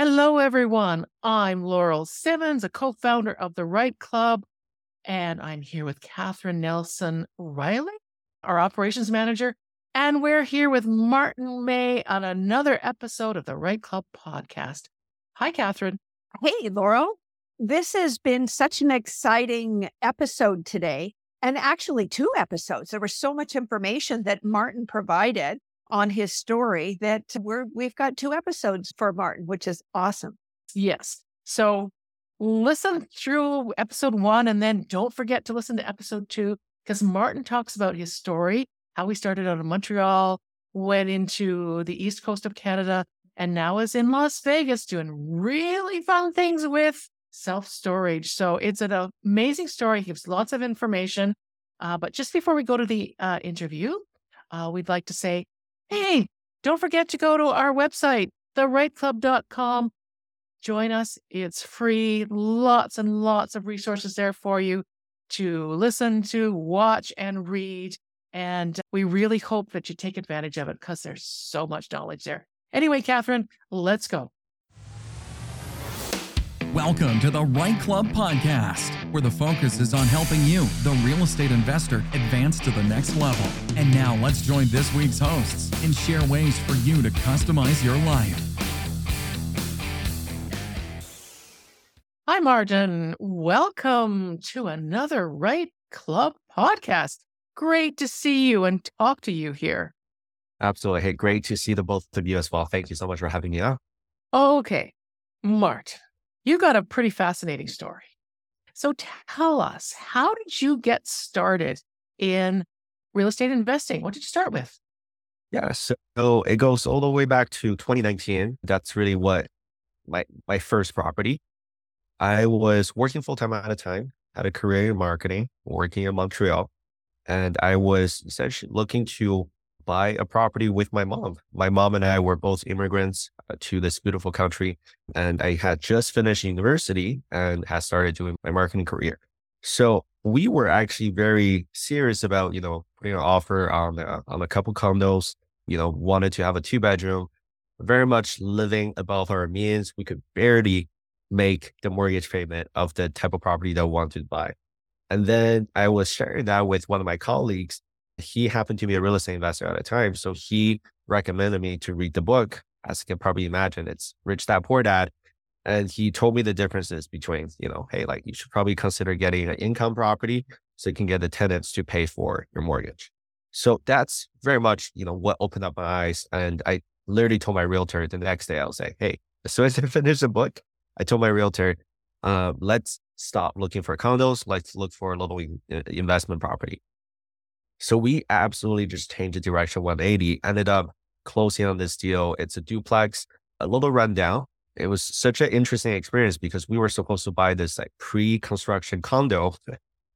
Hello, everyone. I'm Laurel Simmons, a co founder of The Right Club, and I'm here with Catherine Nelson Riley, our operations manager. And we're here with Martin Mei on another episode of the Right Club podcast. Hi, Catherine. Hey, Laurel. This has been such an exciting episode today, and actually, two episodes. There was so much information that Martin provided on his story that we're we've got two episodes for Martin, which is awesome. Yes. So listen through episode one and then don't forget to listen to episode two because Martin talks about his story, how he started out in Montreal, went into the east coast of Canada, and now is in Las Vegas doing really fun things with self storage. So it's an amazing story. He gives lots of information. Uh, but just before we go to the uh, interview, uh, we'd like to say Hey, don't forget to go to our website, therightclub.com. Join us. It's free. Lots and lots of resources there for you to listen to, watch, and read. And we really hope that you take advantage of it because there's so much knowledge there. Anyway, Catherine, let's go. Welcome to the Right Club Podcast, where the focus is on helping you, the real estate investor, advance to the next level. And now let's join this week's hosts and share ways for you to customize your life. Hi, Martin. Welcome to another Right Club Podcast. Great to see you and talk to you here. Absolutely. Hey, great to see the both of you as well. Thank you so much for having me on. Okay, Mart, you got a pretty fascinating story. So tell us, how did you get started in real estate investing? What did you start with? Yeah, so it goes all the way back to 2019. That's really what my my first property. I was working full time at a time, had a career in marketing, working in Montreal, and I was essentially looking to buy a property with my mom. My mom and I were both immigrants Uh, to this beautiful country, and I had just finished university and had started doing my marketing career. So we were actually very serious about, you know, putting an offer on a, on a couple condos. You know, wanted to have a two bedroom, very much living above our means. We could barely make the mortgage payment of the type of property that we wanted to buy. And then I was sharing that with one of my colleagues he happened to be a real estate investor at the time. So he recommended me to read the book. As you can probably imagine, it's Rich Dad Poor Dad. And he told me the differences between, you know, hey, like you should probably consider getting an income property so you can get the tenants to pay for your mortgage. So that's very much, you know, what opened up my eyes. And I literally told my realtor the next day, I was like, hey, as soon as I finish the book, I told my realtor, uh, let's stop looking for condos. Let's look for a little investment property. So we absolutely just changed the direction 180, ended up closing on this deal. It's a duplex, a little rundown. It was such an interesting experience because we were supposed to buy this like pre-construction condo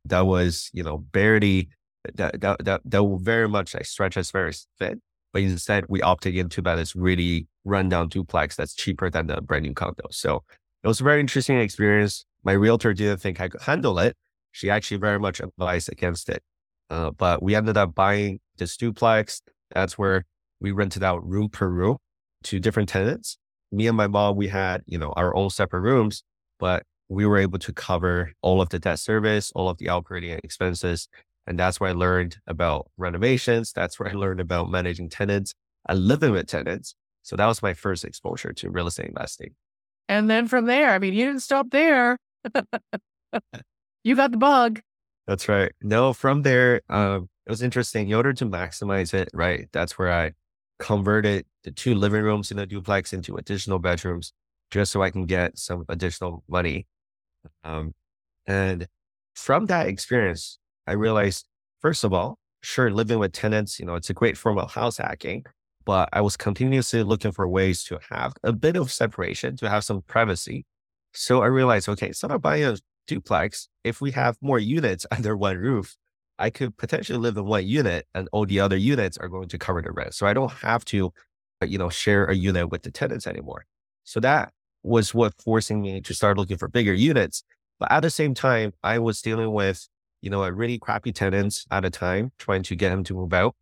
that was, you know, barely that that that, that will very much like stretch us very thin. But instead we opted into that this really rundown duplex that's cheaper than the brand new condo. So it was a very interesting experience. My realtor didn't think I could handle it. She actually very much advised against it. Uh, but we ended up buying this duplex. That's where we rented out room per room to different tenants. Me and my mom, we had, you know, our own separate rooms, but we were able to cover all of the debt service, all of the operating expenses. And that's where I learned about renovations. That's where I learned about managing tenants and living with tenants. So that was my first exposure to real estate investing. And then from there, I mean, you didn't stop there. you got the bug. That's right. No, from there, um, it was interesting. In order to maximize it, right? That's where I converted the two living rooms in the duplex into additional bedrooms just so I can get some additional money. Um, and from that experience, I realized, first of all, sure, living with tenants, you know, it's a great form of house hacking, but I was continuously looking for ways to have a bit of separation, to have some privacy. So I realized, okay, instead of buying a duplex, if we have more units under one roof, I could potentially live in one unit and all the other units are going to cover the rent. So I don't have to, uh, you know, share a unit with the tenants anymore. So that was what forcing me to start looking for bigger units. But at the same time, I was dealing with, you know, a really crappy tenants at a time, trying to get them to move out.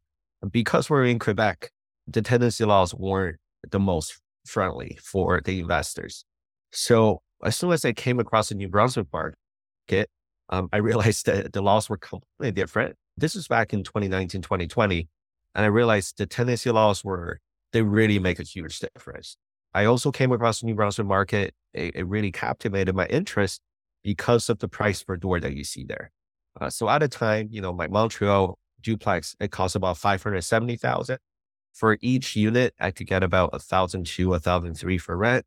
And because we're in Quebec, the tenancy laws weren't the most friendly for the investors. So as soon as I came across the New Brunswick market, um, I realized that the laws were completely different. This was back in 2019, 2020. And I realized the tenancy laws were, they really make a huge difference. I also came across the New Brunswick market. It, it really captivated my interest because of the price per door that you see there. Uh, so at the time, you know, my Montreal duplex, it cost about 570,000. For each unit, I could get about a thousand two, a thousand three for rent.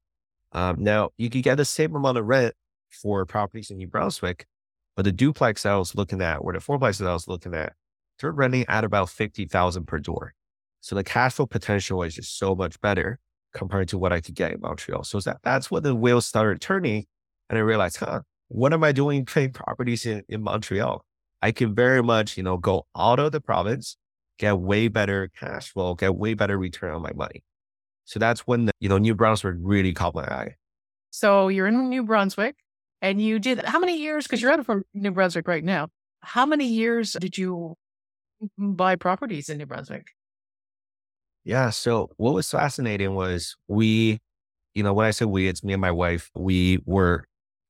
Um, now you could get the same amount of rent for properties in New Brunswick, but the duplex I was looking at, or the fourplexes I was looking at, they're renting at about 50,000 per door. So the cash flow potential is just so much better compared to what I could get in Montreal. So that, that's when the wheels started turning. And I realized, huh, what am I doing paying properties in, in Montreal? I can very much, you know, go out of the province, get way better cash flow, get way better return on my money. So that's when, the, you know, New Brunswick really caught my eye. So you're in New Brunswick and you did how many years? Because you're out of New Brunswick right now. How many years did you buy properties in New Brunswick? Yeah. So what was fascinating was we, you know, when I said we, it's me and my wife, we were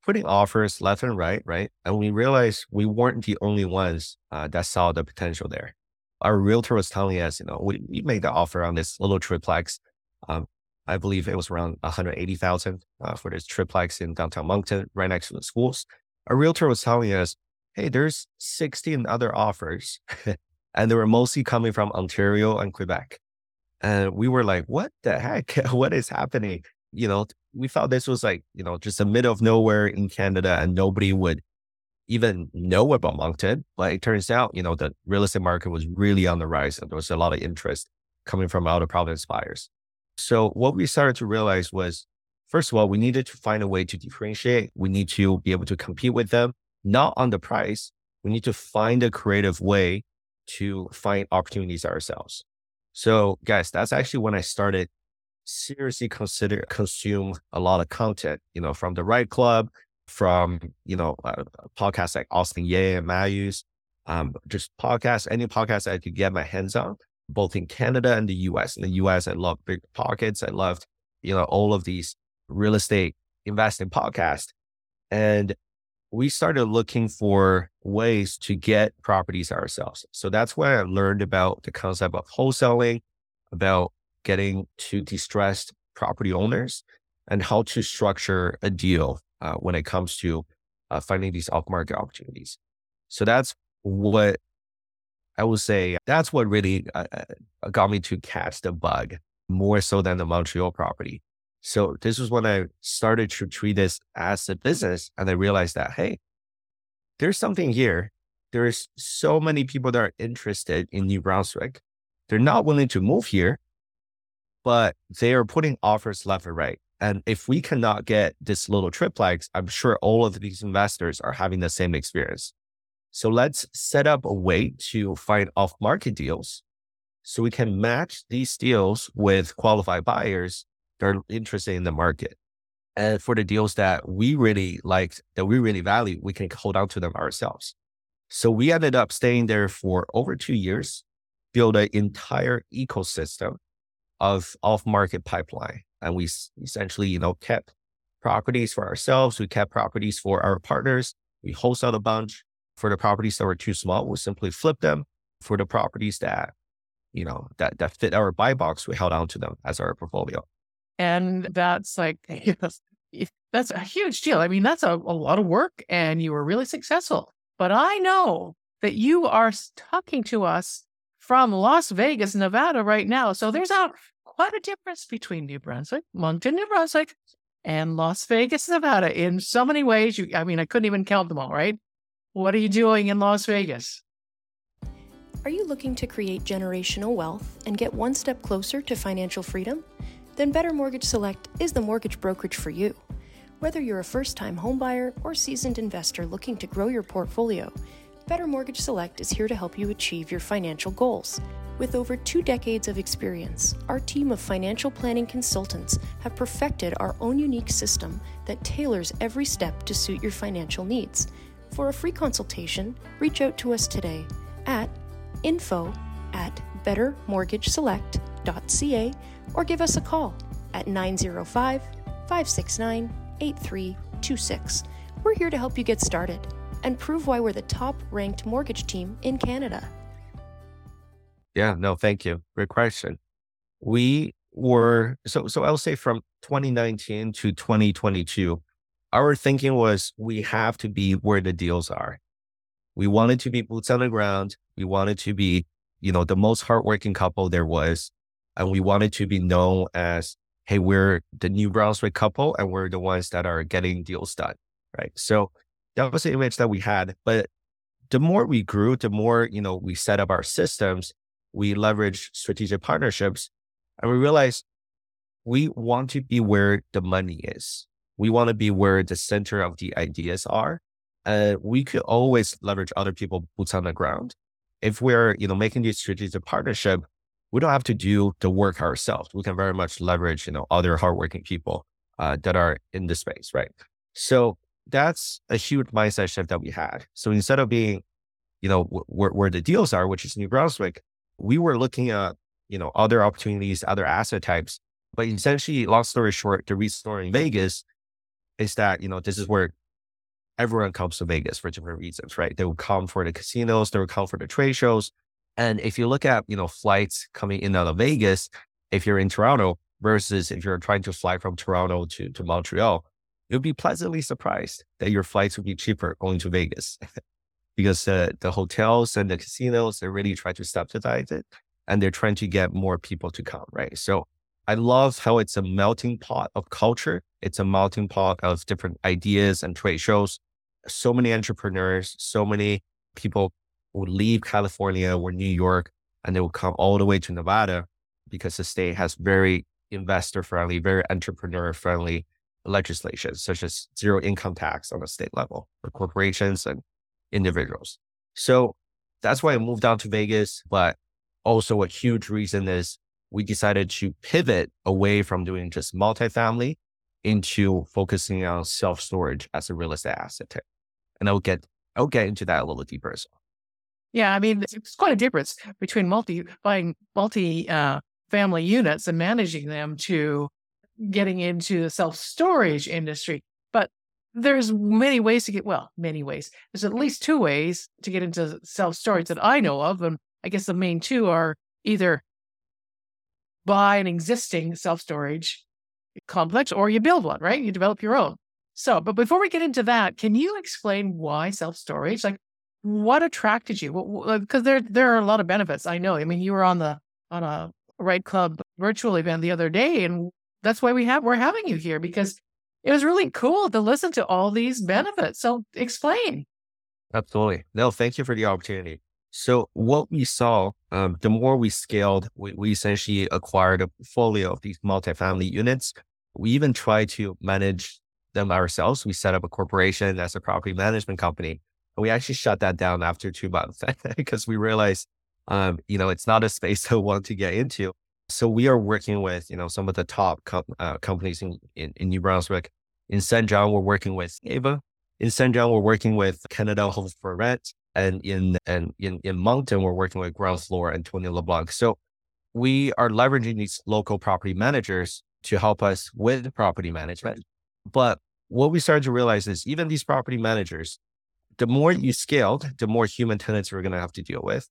putting offers left and right, right? And we realized we weren't the only ones uh, that saw the potential there. Our realtor was telling us, you know, we, we made the offer on this little triplex. Um, I believe it was around 180,000 uh, for this triplex in downtown Moncton, right next to the schools. A realtor was telling us, hey, there's 16 other offers, and they were mostly coming from Ontario and Quebec. And we were like, what the heck? what is happening? You know, we thought this was like, you know, just the middle of nowhere in Canada and nobody would even know about Moncton. But it turns out, you know, the real estate market was really on the rise and there was a lot of interest coming from out of province buyers. So what we started to realize was, first of all, we needed to find a way to differentiate. We need to be able to compete with them, not on the price. We need to find a creative way to find opportunities ourselves. So guys, that's actually when I started seriously consider consume a lot of content, you know, from the right club, from, you know, uh, podcasts like Austin Yeh and Mayus, um, just podcasts, any podcast I could get my hands on, both in Canada and the US. In the US, I love Big Pockets. I loved, you know, all of these real estate investing podcasts. And we started looking for ways to get properties ourselves. So that's where I learned about the concept of wholesaling, about getting to distressed property owners and how to structure a deal uh, when it comes to uh, finding these off market opportunities. So that's what I would say. That's what really uh, uh, got me to catch the bug more so than the Montreal property. So this was when I started to treat this as a business and I realized that, hey, there's something here. There's so many people that are interested in New Brunswick. They're not willing to move here, but they are putting offers left and right. And if we cannot get this little triplex, I'm sure all of these investors are having the same experience. So let's set up a way to find off market deals so we can match these deals with qualified buyers that are interested in the market. And for the deals that we really like, that we really value, we can hold on to them ourselves. So we ended up staying there for over two years, build an entire ecosystem of off market pipeline. And we essentially, you know, kept properties for ourselves. We kept properties for our partners. We wholesaled a bunch. For the properties that were too small, we simply flipped them. For the properties that, you know, that, that fit our buy box, we held on to them as our portfolio. And that's like, that's a huge deal. I mean, that's a, a lot of work and you were really successful. But I know that you are talking to us from Las Vegas, Nevada right now. So there's a quite a difference between New Brunswick, Moncton, New Brunswick, and Las Vegas, Nevada in so many ways. You, I mean, I couldn't even count them all, right? What are you doing in Las Vegas? Are you looking to create generational wealth and get one step closer to financial freedom? Then Better Mortgage Select is the mortgage brokerage for you. Whether you're a first time homebuyer or seasoned investor looking to grow your portfolio, Better Mortgage Select is here to help you achieve your financial goals. With over two decades of experience, our team of financial planning consultants have perfected our own unique system that tailors every step to suit your financial needs. For a free consultation, reach out to us today at info at bettermortgageselect.ca or give us a call at 905 569 8326. We're here to help you get started and prove why we're the top ranked mortgage team in Canada. Yeah, no, thank you. Great question. We were so so I'll say from 2019 to 2022, our thinking was we have to be where the deals are. We wanted to be boots on the ground. We wanted to be, you know, the most hardworking couple there was. And we wanted to be known as, hey, we're the New Brunswick couple and we're the ones that are getting deals done. Right. So that was the image that we had. But the more we grew, the more, you know, we set up our systems, we leveraged strategic partnerships, and we realized we want to be where the money is. We want to be where the center of the ideas are. And we could always leverage other people boots on the ground. If we're, you know, making this strategic partnership, we don't have to do the work ourselves. We can very much leverage, you know, other hardworking people uh, that are in the space, right? So that's a huge mindset shift that we had. So instead of being, you know, where, where the deals are, which is New Brunswick, we were looking at, you know, other opportunities, other asset types. But essentially, long story short, the reason in Vegas is that, you know, this is where everyone comes to Vegas for different reasons, right? They will come for the casinos, they will come for the trade shows. And if you look at, you know, flights coming in out of Vegas, if you're in Toronto versus if you're trying to fly from Toronto to, to Montreal, you'll be pleasantly surprised that your flights will be cheaper going to Vegas because uh, the hotels and the casinos, they really try to subsidize it and they're trying to get more people to come, right? So I love how it's a melting pot of culture. It's a melting pot of different ideas and trade shows. So many entrepreneurs, so many people would leave California or New York and they will come all the way to Nevada because the state has very investor friendly, very entrepreneur friendly legislation, such as zero income tax on a state level for corporations and individuals. So that's why I moved down to Vegas. But also a huge reason is we decided to pivot away from doing just multifamily into focusing on self storage as a real estate asset. And I'll get I'll get into that a little deeper as well. Yeah, I mean, it's quite a difference between multi buying multi uh, family units and managing them to getting into the self storage industry. But there's many ways to get well, many ways. There's at least two ways to get into self storage that I know of, and I guess the main two are either buy an existing self storage complex or you build one, right? You develop your own. So, but before we get into that, can you explain why self storage? Like, what attracted you? Because there there are a lot of benefits. I know. I mean, you were on the on a Right Club virtual event the other day, and that's why we have we're having you here because it was really cool to listen to all these benefits. So, explain. Absolutely. No, thank you for the opportunity. So what we saw, um, the more we scaled, we, we essentially acquired a portfolio of these multifamily units. We even tried to manage them ourselves. We set up a corporation as a property management company. And we actually shut that down after two months because we realized, um, you know, it's not a space I want to get into. So we are working with, you know, some of the top com- uh, companies in, in, in, New Brunswick. In Saint John, we're working with Ava. In Saint John, we're working with Canada Homes for Rent and in and in, in Moncton, we're working with Ground Floor and Tony LeBlanc. So we are leveraging these local property managers to help us with property management. But what we started to realize is even these property managers, the more you scaled, the more human tenants you're going to have to deal with,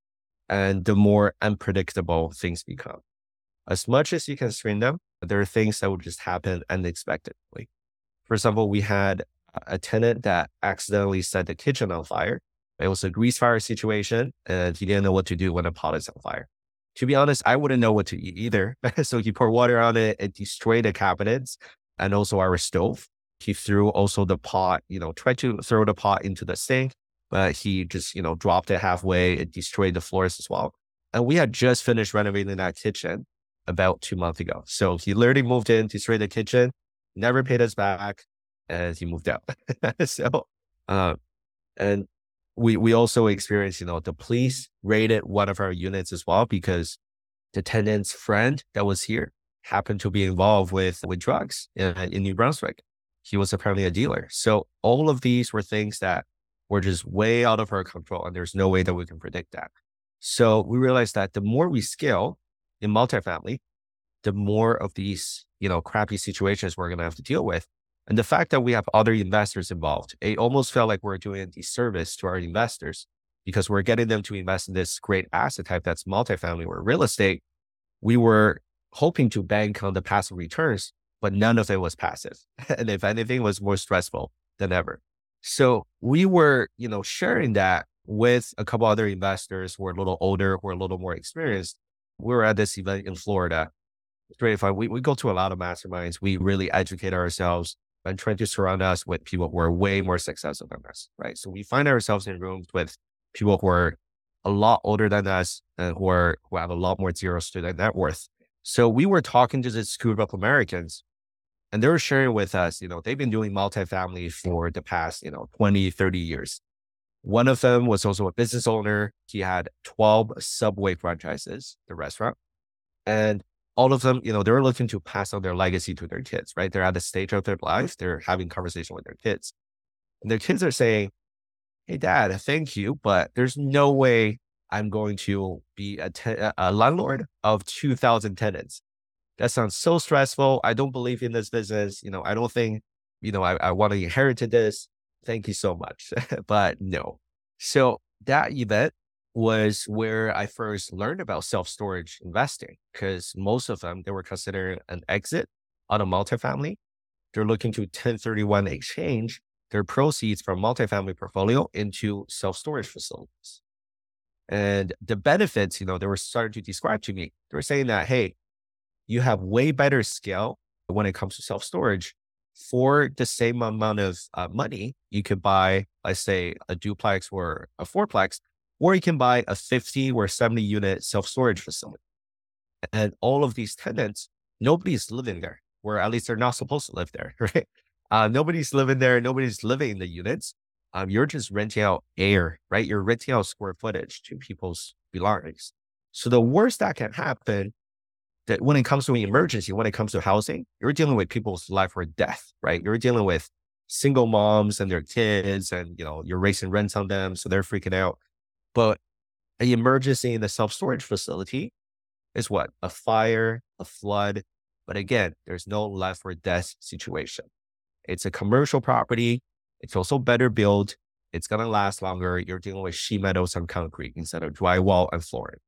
and the more unpredictable things become. As much as you can screen them, there are things that will just happen unexpectedly. For example, we had a tenant that accidentally set the kitchen on fire it was a grease fire situation, and he didn't know what to do when a pot is on fire. To be honest, I wouldn't know what to eat either. so he poured water on it it destroyed the cabinets and also our stove. He threw also the pot, you know, tried to throw the pot into the sink, but he just, you know, dropped it halfway. It destroyed the floors as well. And we had just finished renovating that kitchen about two months ago. So he literally moved in, destroyed the kitchen, never paid us back, and he moved out. so, uh, and we we also experienced, you know, the police raided one of our units as well because the tenant's friend that was here happened to be involved with with drugs in, in New Brunswick. He was apparently a dealer. So all of these were things that were just way out of our control, and there's no way that we can predict that. So we realized that the more we scale in multifamily, the more of these you know, crappy situations we're going to have to deal with. And the fact that we have other investors involved, it almost felt like we're doing a disservice to our investors because we're getting them to invest in this great asset type that's multifamily or real estate. We were hoping to bank on the passive returns, but none of it was passive. and if anything, was more stressful than ever. So we were, you know, sharing that with a couple other investors who are a little older, who are a little more experienced. We were at this event in Florida. Really fun. We, we go to a lot of masterminds. We really educate ourselves and trying to surround us with people who are way more successful than us, right? So we find ourselves in rooms with people who are a lot older than us and who are who have a lot more zeros to their net worth. So we were talking to this group of Americans and they were sharing with us, you know, they've been doing multifamily for the past, you know, 20, 30 years. One of them was also a business owner. He had 12 Subway franchises, the restaurant. And all of them, you know, they're looking to pass on their legacy to their kids, right? They're at the stage of their mm-hmm. life. They're having conversation with their kids. And their kids are saying, Hey, dad, thank you, but there's no way I'm going to be a, a landlord of 2,000 tenants. That sounds so stressful. I don't believe in this business. You know, I don't think, you know, I, I want to inherit this. Thank you so much. but no. So that event was where I first learned about self storage investing because most of them, they were considering an exit on a multifamily. They're looking to 1031 exchange their proceeds from multifamily portfolio into self storage facilities. And the benefits, you know, they were starting to describe to me. They were saying that, hey, you have way better scale when it comes to self storage. For the same amount of uh, money, you could buy, let's say, a duplex or a fourplex or you can buy a 50 or 70 unit self storage facility. And all of these tenants, nobody's living there, or at least they're not supposed to live there, right? Uh, nobody's living there. Nobody's living in the units. Um, you're just renting out air, right? You're renting out square footage to people's belongings. So the worst that can happen that when it comes to an emergency, when it comes to housing, you're dealing with people's life or death, right? You're dealing with single moms and their kids and, you know, you're raising rents on them. So they're freaking out. But an emergency in the self storage facility is what? A fire, a flood. But again, there's no life or death situation. It's a commercial property. It's also better built. It's going to last longer. You're dealing with sheet metals and concrete instead of drywall and flooring.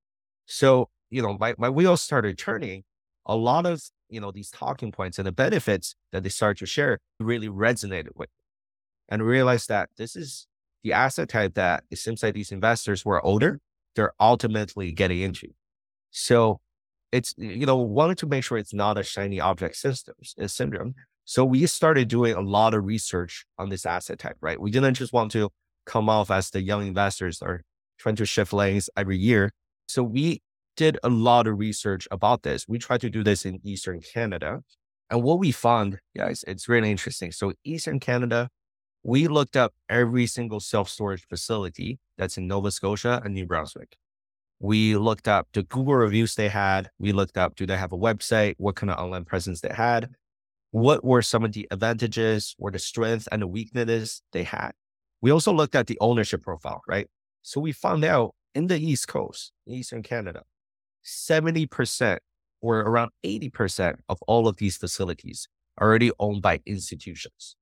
So, you know, my, my wheels started turning. A lot of, you know, these talking points and the benefits that they started to share really resonated with me and realized that this is the asset type that it seems like these investors were older, they're ultimately getting into. So it's, you know, wanted to make sure it's not a shiny object systems uh, syndrome. So we started doing a lot of research on this asset type, right? We didn't just want to come off as the young investors are trying to shift lanes every year. So we did a lot of research about this. We tried to do this in Eastern Canada. And what we found, guys, it's really interesting. So Eastern Canada we looked up every single self storage facility that's in Nova Scotia and New Brunswick. We looked up the Google reviews they had. We looked up, do they have a website? What kind of online presence they had? What were some of the advantages or the strengths and the weaknesses they had? We also looked at the ownership profile, right? So we found out in the East Coast, Eastern Canada, 70% or around 80% of all of these facilities are already owned by institutions.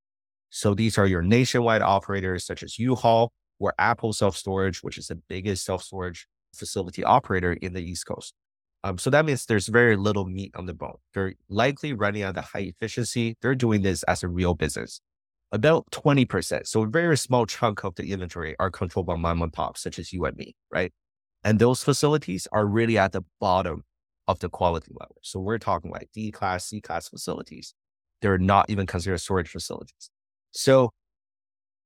So these are your nationwide operators such as U-Haul or Apple Self Storage, which is the biggest self storage facility operator in the East Coast. Um, so that means there's very little meat on the bone. They're likely running at a high efficiency. They're doing this as a real business. About 20%, so a very small chunk of the inventory are controlled by mom and pop, such as you and me, right? And those facilities are really at the bottom of the quality level. So we're talking like D class, C class facilities. They're not even considered storage facilities. So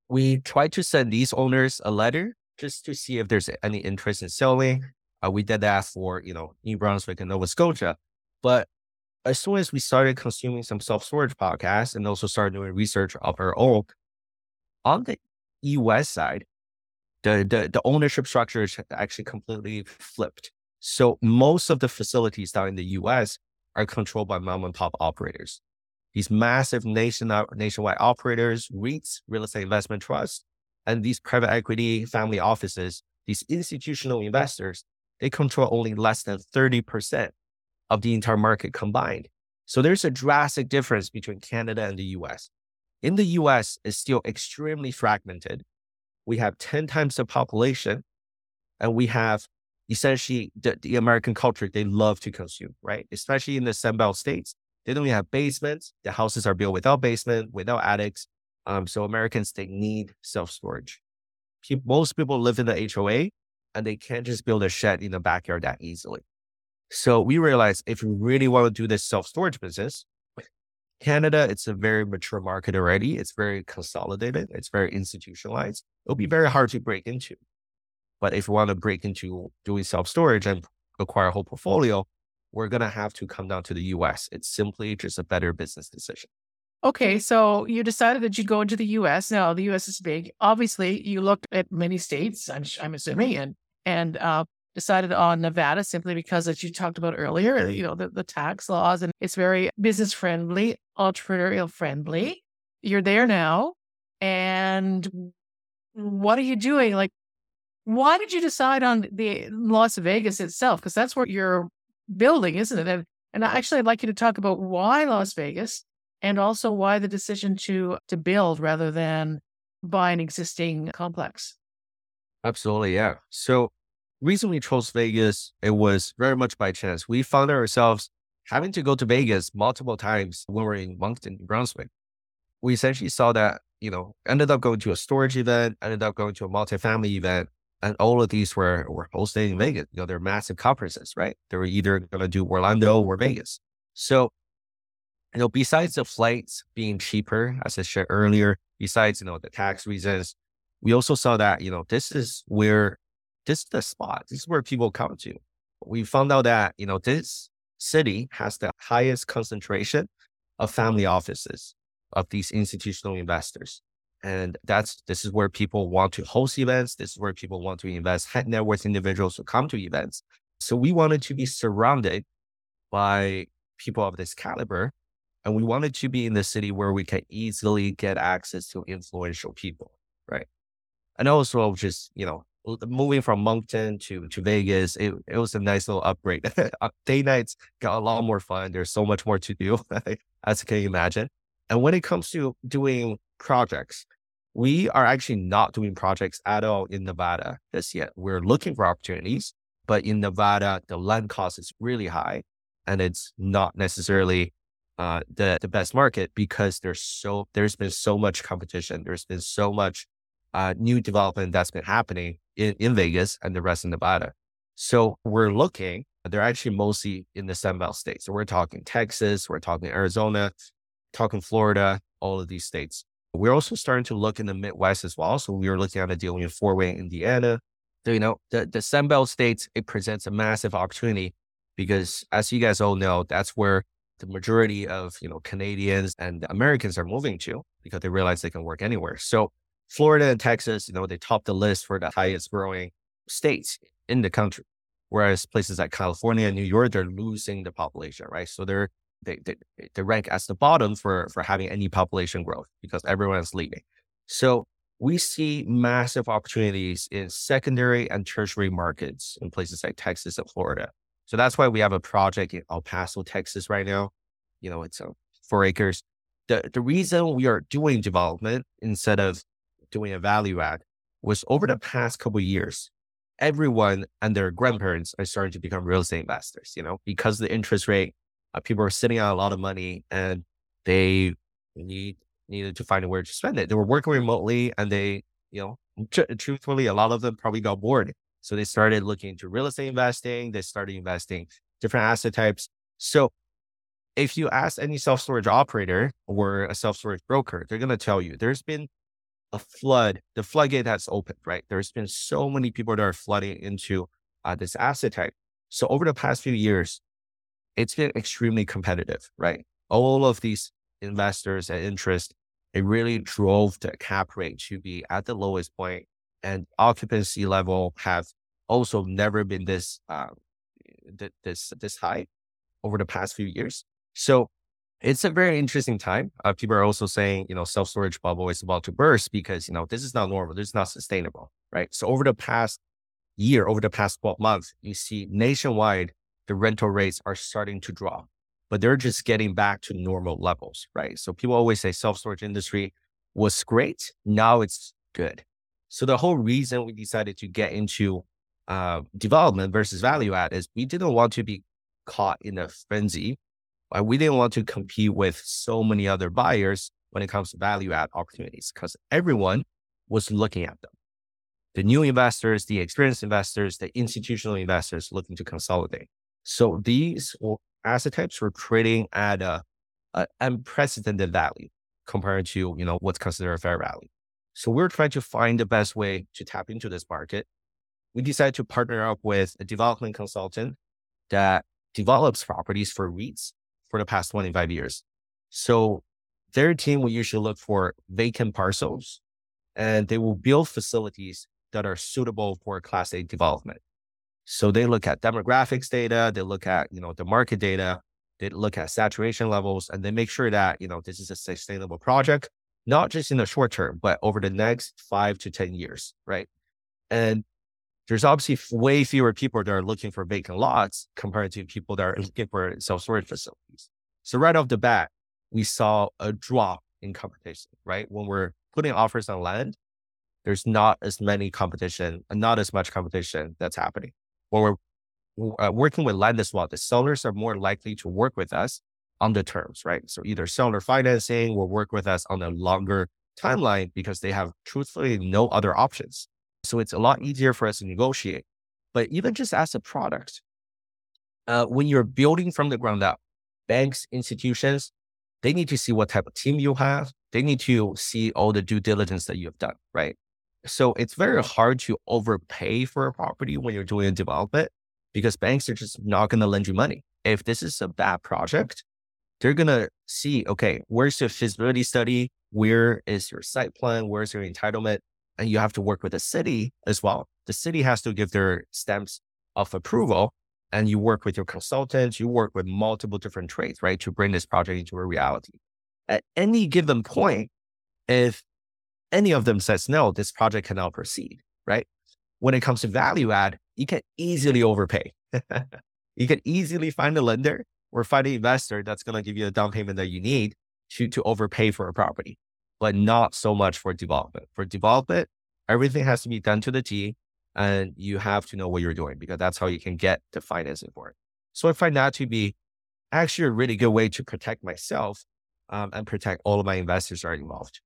we tried to send these owners a letter just to see if there's any interest in selling. Uh, we did that for, you know, New Brunswick and Nova Scotia. But as soon as we started consuming some self-storage podcasts and also started doing research of our own, on the US side, the, the, the ownership structure is actually completely flipped. So most of the facilities down in the US are controlled by mom and pop operators these massive nation, uh, nationwide operators, REITs, real estate investment trusts, and these private equity family offices, these institutional investors, they control only less than 30% of the entire market combined. So there's a drastic difference between Canada and the US. In the US, it's still extremely fragmented. We have 10 times the population, and we have essentially the, the American culture they love to consume, right? Especially in the Sunbelt states. They don't have basements. The houses are built without basement, without attics. Um, so Americans, they need self-storage. Most people live in the HOA and they can't just build a shed in the backyard that easily. So we realized if we really want to do this self-storage business, Canada, it's a very mature market already. It's very consolidated. It's very institutionalized. It'll be very hard to break into. But if you want to break into doing self-storage and acquire a whole portfolio, we're going to have to come down to the US. It's simply just a better business decision. Okay, so you decided that you'd go into the U.S. Now the U.S. is big. Obviously, you looked at many states. I'm, I'm assuming, and and uh, decided on Nevada simply because, as you talked about earlier, you know the, the tax laws and it's very business friendly, entrepreneurial friendly. You're there now, and what are you doing? Like, why did you decide on the Las Vegas itself? Because that's where you're building, isn't it? Mm-hmm. And, and actually, I'd like you to talk about why Las Vegas and also why the decision to to build rather than buy an existing complex. Absolutely, yeah. So reason we chose Vegas, it was very much by chance. We found ourselves having to go to Vegas multiple times when we are in Moncton, New Brunswick. We essentially saw that, you know, ended up going to a storage event, ended up going to a multifamily event, and all of these were were hosted in Vegas. You know, they're massive conferences, right? They were either going to do Orlando or Vegas. So you know, besides the flights being cheaper, as I shared earlier, besides, you know, the tax reasons, we also saw that, you know, this is where, this is the spot. This is where people come to. We found out that, you know, this city has the highest concentration of family offices of these institutional investors. And that's, this is where people want to host events. This is where people want to invest high net worth individuals to come to events. So we wanted to be surrounded by people of this caliber and we wanted to be in the city where we can easily get access to influential people, right? And also just, you know, moving from Moncton to, to Vegas, it, it was a nice little upgrade. Uh, day nights got a lot more fun. There's so much more to do, as you can imagine. And when it comes to doing projects, we are actually not doing projects at all in Nevada just yet. We're looking for opportunities, but in Nevada, the land cost is really high and it's not necessarily uh, the the best market because there's so there's been so much competition. There's been so much uh, new development that's been happening in, in Vegas and the rest of Nevada. So we're looking. They're actually mostly in the Sunbelt states. So we're talking Texas, we're talking Arizona, talking Florida, all of these states. We're also starting to look in the Midwest as well. So we are looking at a deal in Fort Wayne, Indiana. So, you know, the, the Sunbelt states, it presents a massive opportunity because as you guys all know, that's where the majority of you know Canadians and Americans are moving to because they realize they can work anywhere. So Florida and Texas, you know, they top the list for the highest growing states in the country. Whereas places like California and New York, they're losing the population, right? So they're they, they, they rank as the bottom for for having any population growth because everyone's leaving. So we see massive opportunities in secondary and tertiary markets in places like Texas and Florida. So that's why we have a project in El Paso, Texas right now. You know, it's uh, four acres. The, the reason we are doing development instead of doing a value add was over the past couple years, everyone and their grandparents are starting to become real estate investors, you know, because the interest rate, uh, people are sitting on a lot of money and they need needed to find a way to spend it. They were working remotely and they, you know, tr- truthfully, a lot of them probably got bored so they started looking into real estate investing. They started investing different asset types. So if you ask any self storage operator or a self storage broker, they're going to tell you there's been a flood, the floodgate has opened, right? There's been so many people that are flooding into uh, this asset type. So over the past few years, it's been extremely competitive, right? All of these investors and interest, it really drove the cap rate to be at the lowest point and occupancy level have also never been this uh, this this high over the past few years. So it's a very interesting time. Uh, people are also saying, you know, self storage bubble is about to burst because you know this is not normal. This is not sustainable, right? So over the past year, over the past twelve months, you see nationwide the rental rates are starting to drop. but they're just getting back to normal levels, right? So people always say self storage industry was great. Now it's good. So the whole reason we decided to get into uh, development versus value add is we didn't want to be caught in a frenzy. We didn't want to compete with so many other buyers when it comes to value add opportunities because everyone was looking at them. The new investors, the experienced investors, the institutional investors looking to consolidate. So these asset types were trading at a, a unprecedented value compared to you know what's considered a fair value. So we're trying to find the best way to tap into this market. We decided to partner up with a development consultant that develops properties for REITs for the past 25 years. So their team will usually look for vacant parcels and they will build facilities that are suitable for class A development. So they look at demographics data, they look at, you know, the market data, they look at saturation levels, and they make sure that, you know, this is a sustainable project, not just in the short term, but over the next five to 10 years, right? And there's obviously way fewer people that are looking for vacant lots compared to people that are looking for self storage facilities. So right off the bat, we saw a drop in competition, right? When we're putting offers on land, there's not as many competition, not as much competition that's happening. When we're uh, working with land as well, the sellers are more likely to work with us on the terms, right? So either seller financing will work with us on a longer timeline because they have truthfully no other options. So it's a lot easier for us to negotiate. But even just as a product, uh, when you're building from the ground up, banks, institutions, they need to see what type of team you have. They need to see all the due diligence that you have done, right? So it's very hard to overpay for a property when you're doing a development because banks are just not going to lend you money. If this is a bad project, they're going to see, okay, where's your feasibility study? Where is your site plan? Where's your entitlement? And you have to work with the city as well. The city has to give their stamps of approval and you work with your consultants, you work with multiple different trades, right? To bring this project into a reality. At any given point, if any of them says no, this project cannot proceed, right? When it comes to value add, you can easily overpay. you can easily find a lender or find an investor that's going to give you a down payment that you need to, to overpay for a property, but not so much for development. For development, everything has to be done to the T and you have to know what you're doing because that's how you can get the financing for it. So I find that to be actually a really good way to protect myself um, and protect all of my investors that are involved.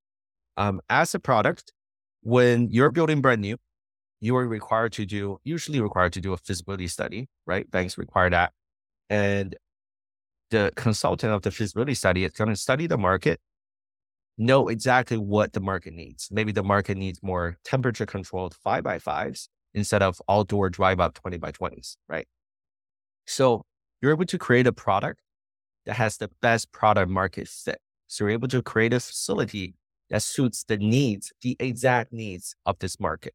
Um, as a product, when you're building brand new, you are required to do, usually required to do a feasibility study, right? Banks require that. And the consultant of the feasibility study is going to study the market, know exactly what the market needs. Maybe the market needs more temperature controlled five by fives instead of outdoor drive up 20 by 20s, right? So you're able to create a product that has the best product market fit. So you're able to create a facility that suits the needs, the exact needs of this market.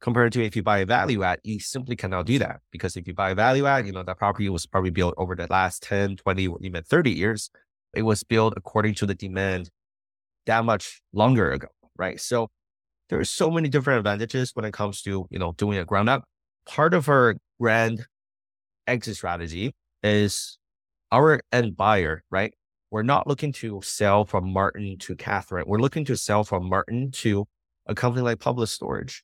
Compared to if you buy a value add, you simply cannot do that because if you buy a value add, you know, that property was probably built over the last 10, 20, or even 30 years. It was built according to the demand that much longer ago, right? So there are so many different advantages when it comes to, you know, doing a ground up. Part of our grand exit strategy is our end buyer, right? We're not looking to sell from Martin to Catherine. We're looking to sell from Martin to a company like Public Storage.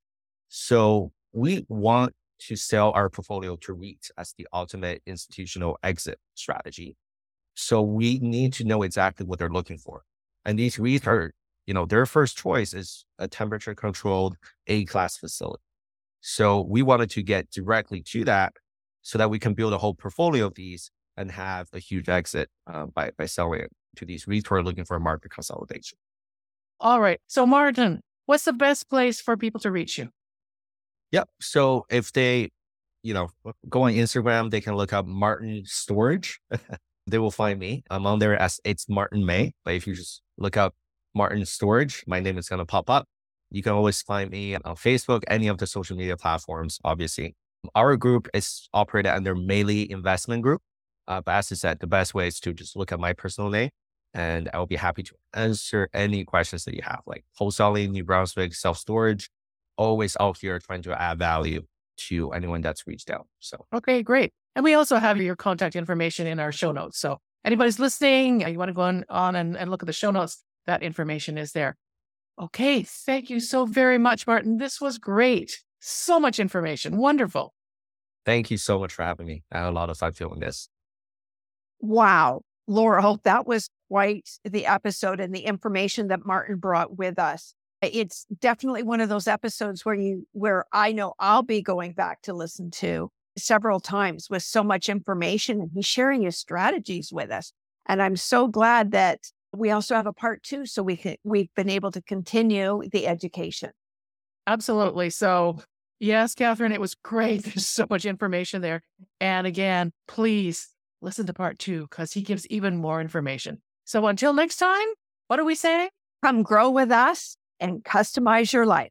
So we want to sell our portfolio to REIT as the ultimate institutional exit strategy. So we need to know exactly what they're looking for. And these REITs are, you know, their first choice is a temperature controlled A class facility. So we wanted to get directly to that so that we can build a whole portfolio of these and have a huge exit uh, by, by selling it to these REITs who are looking for a market consolidation. All right. So, Martin, what's the best place for people to reach you? Yep. So if they, you know, go on Instagram, they can look up Martin Storage. they will find me. I'm on there as it's Martin Mei. But if you just look up Martin Storage, my name is going to pop up. You can always find me on Facebook, any of the social media platforms, obviously. Our group is operated under Meili Investment Group. Uh, but as I said, the best way is to just look at my personal name and I'll be happy to answer any questions that you have, like wholesaling, New Brunswick, self storage, always out here trying to add value to anyone that's reached out. So, okay, great. And we also have your contact information in our show notes. So, anybody's listening, you want to go on, on and, and look at the show notes, that information is there. Okay, thank you so very much, Martin. This was great. So much information. Wonderful. Thank you so much for having me. I had a lot of fun doing this. Wow. Laurel, that was quite the episode and the information that Martin brought with us. It's definitely one of those episodes where you where I know I'll be going back to listen to several times with so much information and he's sharing his strategies with us. And I'm so glad that we also have a part two so we can we've been able to continue the education. Absolutely. So yes, Catherine, it was great. There's so much information there. And again, please listen to part two because he gives even more information. So until next time, what are we saying? Come grow with us and customize your life.